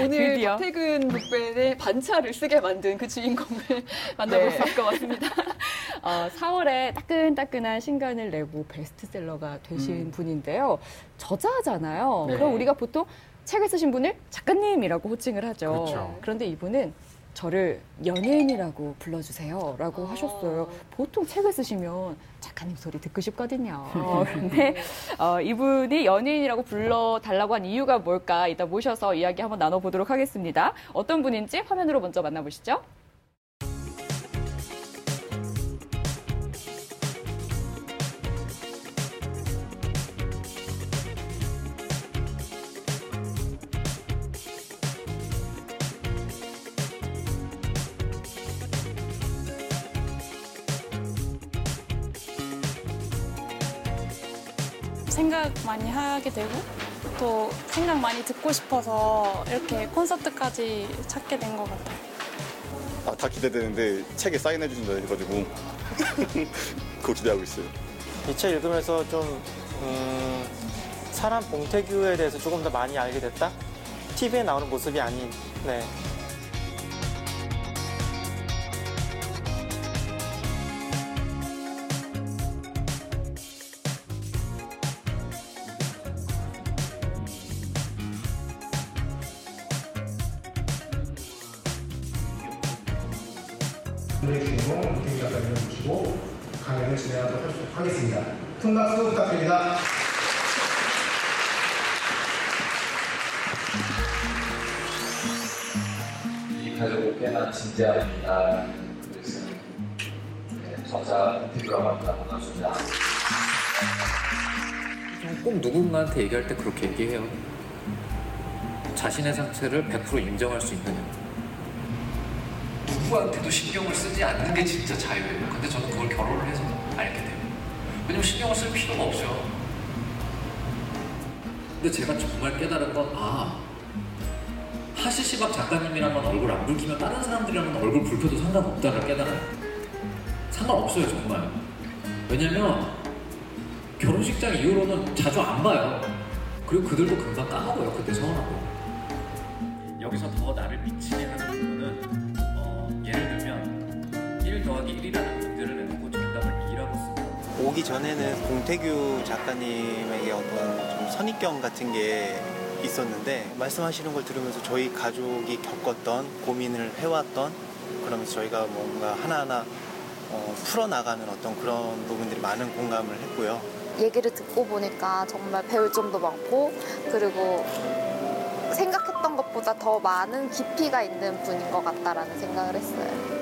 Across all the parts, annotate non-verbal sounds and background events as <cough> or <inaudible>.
오늘 드디어. 박태근 북벤의 반차를 쓰게 만든 그 주인공을 <laughs> 만나볼 네. 수 있을 것 같습니다. <laughs> 어, 4월에 따끈따끈한 신간을 내고 베스트셀러가 되신 음. 분인데요. 저자잖아요. 네. 그럼 우리가 보통 책을 쓰신 분을 작가님이라고 호칭을 하죠. 그렇죠. 그런데 이분은 저를 연예인이라고 불러주세요 라고 아. 하셨어요. 보통 책을 쓰시면 작가님 소리 듣고 싶거든요. <laughs> 근데 어, 이분이 연예인이라고 불러달라고 한 이유가 뭘까 이따 모셔서 이야기 한번 나눠보도록 하겠습니다. 어떤 분인지 화면으로 먼저 만나보시죠. 생각 많이 하게 되고 또 생각 많이 듣고 싶어서 이렇게 콘서트까지 찾게 된 것 같아요. 아, 다 기대되는데 책에 사인해 주신다 해가지고 <laughs> 그거 기대하고 있어요. 이 책 읽으면서 좀 음, 사람 봉태규에 대해서 조금 더 많이 알게 됐다. TV에 나오는 모습이 아닌. 네. 오늘의 주인공 이태규 작가님을 모시고 강연을 진행하도록 하겠습니다. 큰 박수 부탁드립니다. 이 가족을 꽤나 진지합니다. 그래서 네, 저자 반갑습니다. 꼭 누군가한테 얘기할 때 그렇게 얘기해요. 자신의 상태를 100% 인정할 수 있느냐. 누구한테도 신경을 쓰지 않는 게 진짜 자유예요. 근데 저는 그걸 결혼을 해서 알게 돼요. 왜냐면 신경을 쓸 필요가 없죠. 근데 제가 정말 깨달은 건, 아, 하시시박 작가님이랑만 얼굴 안 붉히면 다른 사람들이랑은 얼굴 붉혀도 상관없다를 깨달아요. 상관없어요, 정말. 왜냐면 결혼식장 이후로는 자주 안 봐요. 그리고 그들도 금방 까먹어요. 그때 서운하고. 여기서 더 나를 미치게 하는 들면 1 더하기 1이라는 문제를 내놓고 정답을 2라고 쓰고 오기 전에는 봉태규 작가님에게 어떤 좀 선입견 같은 게 있었는데 말씀하시는 걸 들으면서 저희 가족이 겪었던 고민을 해왔던 그러면서 저희가 뭔가 하나하나 어, 풀어나가는 어떤 그런 부분들이 많은 공감을 했고요. 얘기를 듣고 보니까 정말 배울 점도 많고 그리고 생각했던 것보다 더 많은 깊이가 있는 분인 것 같다라는 생각을 했어요.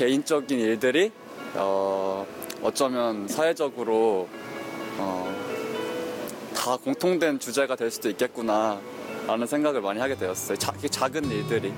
저- 개인적인 일들이 어, 어쩌면 사회적으로 어, 다 공통된 주제가 될 수도 있겠구나 라는 생각을 많이 하게 되었어요. 자, 작은 일들이.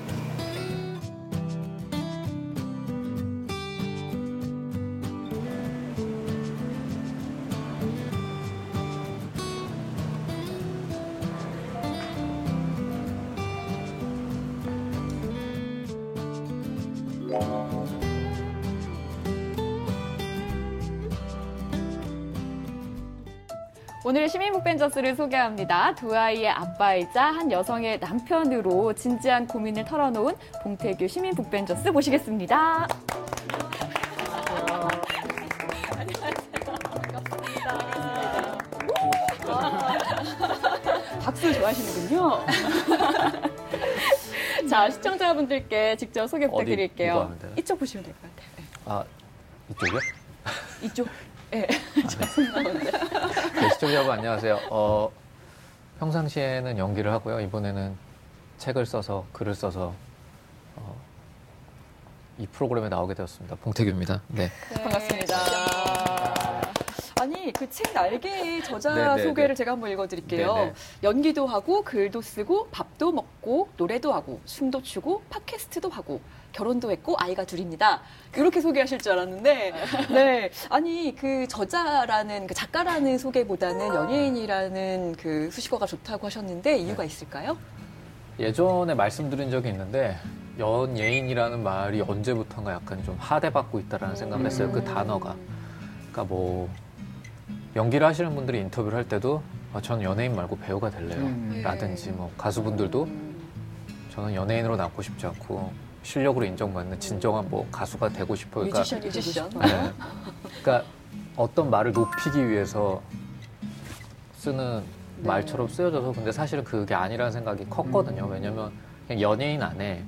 오늘 시민북벤저스를 소개합니다. 두 아이의 아빠이자 한 여성의 남편으로 진지한 고민을 털어놓은 봉태규 시민북벤저스 모시겠습니다. 박수 좋아하시는군요. <laughs> 자, 시청자분들께 직접 소개 부탁드릴게요. 이쪽 보시면 될 것 같아요. 네. 아 이쪽이요? 이쪽. 예. 네, 시청자 여러분 안녕하세요. 어, 평상시에는 연기를 하고요. 이번에는 책을 써서 글을 써서 어, 이 프로그램에 나오게 되었습니다. 봉태규입니다. 네. 반갑습니다. 아니 그 책 날개의 저자 네, 네, 소개를 네. 제가 한번 읽어드릴게요. 네, 네. 연기도 하고 글도 쓰고 밥도 먹고 노래도 하고 춤도 추고 팟캐스트도 하고 결혼도 했고 아이가 둘입니다. 이렇게 소개하실 줄 알았는데 <laughs> 네 아니 그 저자라는 그 작가라는 소개보다는 연예인이라는 그 수식어가 좋다고 하셨는데 이유가 있을까요? 예전에 말씀드린 적이 있는데 연예인이라는 말이 언제부턴가 약간 좀 하대받고 있다라는 생각을 했어요. 그 단어가. 그러니까 뭐 연기를 하시는 분들이 인터뷰를 할 때도 아, 저는 연예인 말고 배우가 될래요. 음. 라든지 뭐 가수분들도 저는 연예인으로 남고 싶지 않고 실력으로 인정받는 진정한 뭐 가수가 되고 싶어요. 그러니까, 뮤지션, 뮤지션. 네. 그러니까 어떤 말을 높이기 위해서 쓰는 네. 말처럼 쓰여져서 근데 사실은 그게 아니라는 생각이 컸거든요. 왜냐면 그냥 연예인 안에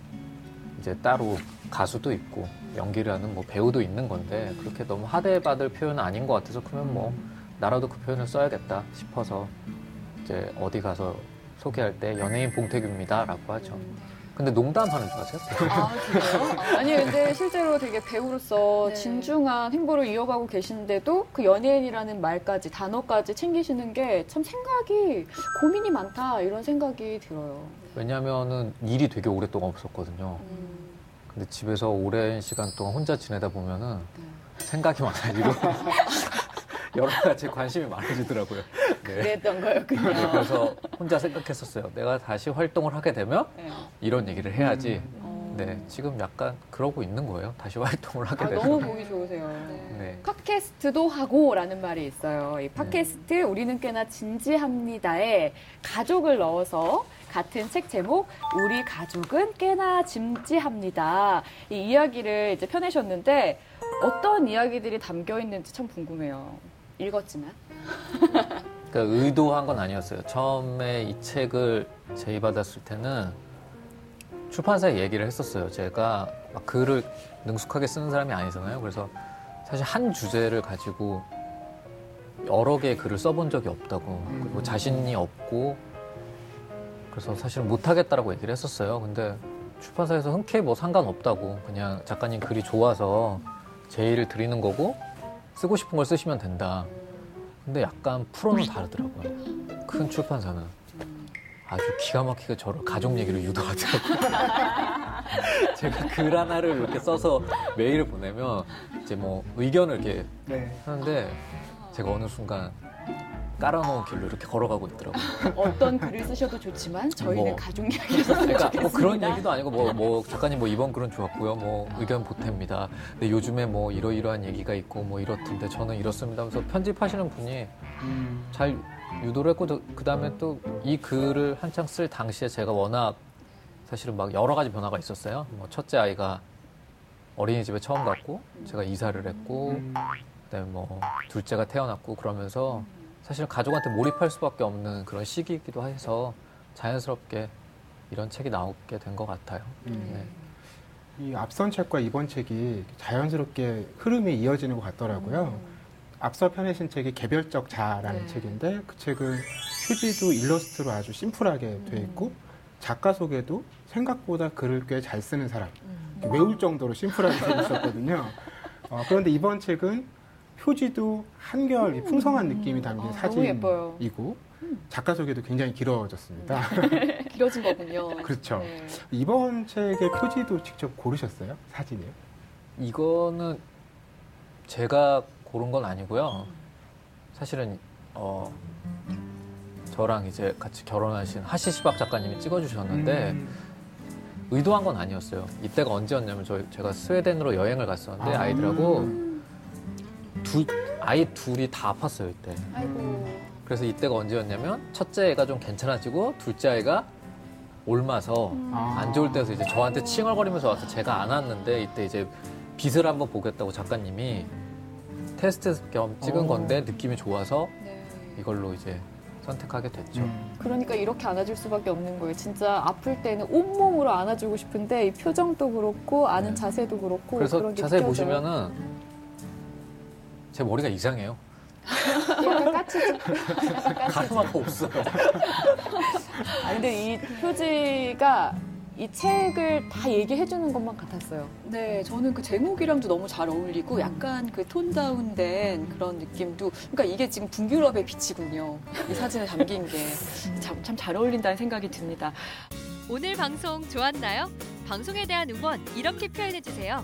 이제 따로 가수도 있고 연기를 하는 뭐 배우도 있는 건데 그렇게 너무 하대받을 표현은 아닌 것 같아서 그러면 뭐 나라도 그 표현을 써야겠다 싶어서 이제 어디 가서 소개할 때 연예인 봉태규입니다라고 하죠. 근데 농담하는 줄 아세요? 아, 그래요? 아니 근데 실제로 되게 배우로서 네. 진중한 행보를 이어가고 계신데도 그 연예인이라는 말까지 단어까지 챙기시는 게 참 생각이 고민이 많다 이런 생각이 들어요. 왜냐면은 일이 되게 오랫동안 없었거든요. 근데 집에서 오랜 시간 동안 혼자 지내다 보면은 생각이 많아지고 <laughs> 여러 가지 관심이 많아지더라고요. 네. 그랬던 거였군요. 네, 그래서 혼자 생각했었어요. 내가 다시 활동을 하게 되면 네. 이런 얘기를 해야지. 어. 네, 지금 약간 그러고 있는 거예요. 다시 활동을 하게 아, 되면. 너무 보기 좋으세요. 네. 팟캐스트도 하고라는 말이 있어요. 이 팟캐스트 우리는 꽤나 진지합니다에 가족을 넣어서 같은 책 제목 우리 가족은 꽤나 진지합니다. 이 이야기를 이제 펴내셨는데 어떤 이야기들이 담겨 있는지 참 궁금해요. 읽었지만. 그러니까 의도한 건 아니었어요. 처음에 이 책을 제의받았을 때는 출판사에 얘기를 했었어요. 제가 막 글을 능숙하게 쓰는 사람이 아니잖아요. 그래서 사실 한 주제를 가지고 여러 개의 글을 써본 적이 없다고 그리고 자신이 없고 그래서 사실은 못하겠다라고 얘기를 했었어요. 근데 출판사에서 흔쾌히 뭐 상관없다고 그냥 작가님 글이 좋아서 제의를 드리는 거고 쓰고 싶은 걸 쓰시면 된다. 근데 약간 프로는 다르더라고요. 큰 출판사는 아주 기가 막히게 저를 가족 얘기로 유도하더라고요. <laughs> 제가 글 하나를 이렇게 써서 메일을 보내면 이제 뭐 의견을 이렇게 네. 하는데 제가 어느 순간 깔아놓은 길로 이렇게 걸어가고 있더라고요. <laughs> 어떤 글을 쓰셔도 좋지만 저희는 뭐. 가족 이야기를 그러니까 좋겠습니다. 뭐 그런 얘기도 아니고 뭐, 뭐 작가님 뭐 이번 글은 좋았고요. 뭐 의견 보탭니다. 근데 요즘에 뭐 이러이러한 얘기가 있고 뭐 이렇던데 저는 이렇습니다 하면서 편집하시는 분이 음. 잘 유도를 했고 그 다음에 또 이 글을 한창 쓸 당시에 제가 워낙 사실은 막 여러 가지 변화가 있었어요. 뭐 첫째 아이가 어린이집에 처음 갔고 제가 이사를 했고 음. 그다음에 뭐 둘째가 태어났고 그러면서 사실 가족한테 몰입할 수밖에 없는 그런 시기이기도 해서 자연스럽게 이런 책이 나오게 된 것 같아요. 음. 네. 이 앞선 책과 이번 책이 자연스럽게 흐름이 이어지는 것 같더라고요. 앞서 펴내신 책이 개별적 자라는 네. 책인데 그 책은 휴지도 일러스트로 아주 심플하게 돼 있고 작가 소개도 생각보다 글을 꽤 잘 쓰는 사람 외울 정도로 심플하게 돼 있었거든요. 어, 그런데 이번 책은 표지도 한결 이 풍성한 느낌이 담긴 아. 사진이고 작가 소개도 굉장히 길어졌습니다. <laughs> 길어진 거군요. 그렇죠. 네. 이번 책의 표지도 직접 고르셨어요? 사진이요? 이거는 제가 고른 건 아니고요. 사실은 어 저랑 이제 같이 결혼하신 하시시박 작가님이 찍어주셨는데 음. 의도한 건 아니었어요. 이때가 언제였냐면 저 제가 스웨덴으로 여행을 갔었는데 아. 아. 이들하고 둘 아이 둘이 다 아팠어요 이때. 아이고. 그래서 이때가 언제였냐면 첫째 애가 좀 괜찮아지고 둘째 아이가 옮아서 아. 안 좋을 때서 이제 저한테 칭얼거리면서 와서 제가 안 왔는데 이때 이제 빛을 한번 보겠다고 작가님이 테스트 겸 찍은 어. 건데 느낌이 좋아서 네. 이걸로 이제 선택하게 됐죠. 음. 그러니까 이렇게 안아줄 수밖에 없는 거예요. 진짜 아플 때는 온몸으로 안아주고 싶은데 이 표정도 그렇고 아는 네. 자세도 그렇고 그래서 그런 게 자세히 느껴져요. 보시면은 제 머리가 이상해요. 약간. 가르마가 없어요. 아 근데 이 표지가 이 책을 다 얘기해 주는 것만 같았어요. 네, 저는 그 제목이랑도 너무 잘 어울리고 약간 그 톤 다운된 그런 느낌도 그러니까 이게 지금 북유럽의 빛이군요. 이 사진에 담긴 게 참 잘 어울린다는 생각이 듭니다. 오늘 방송 좋았나요? 방송에 대한 응원 이렇게 표현해 주세요.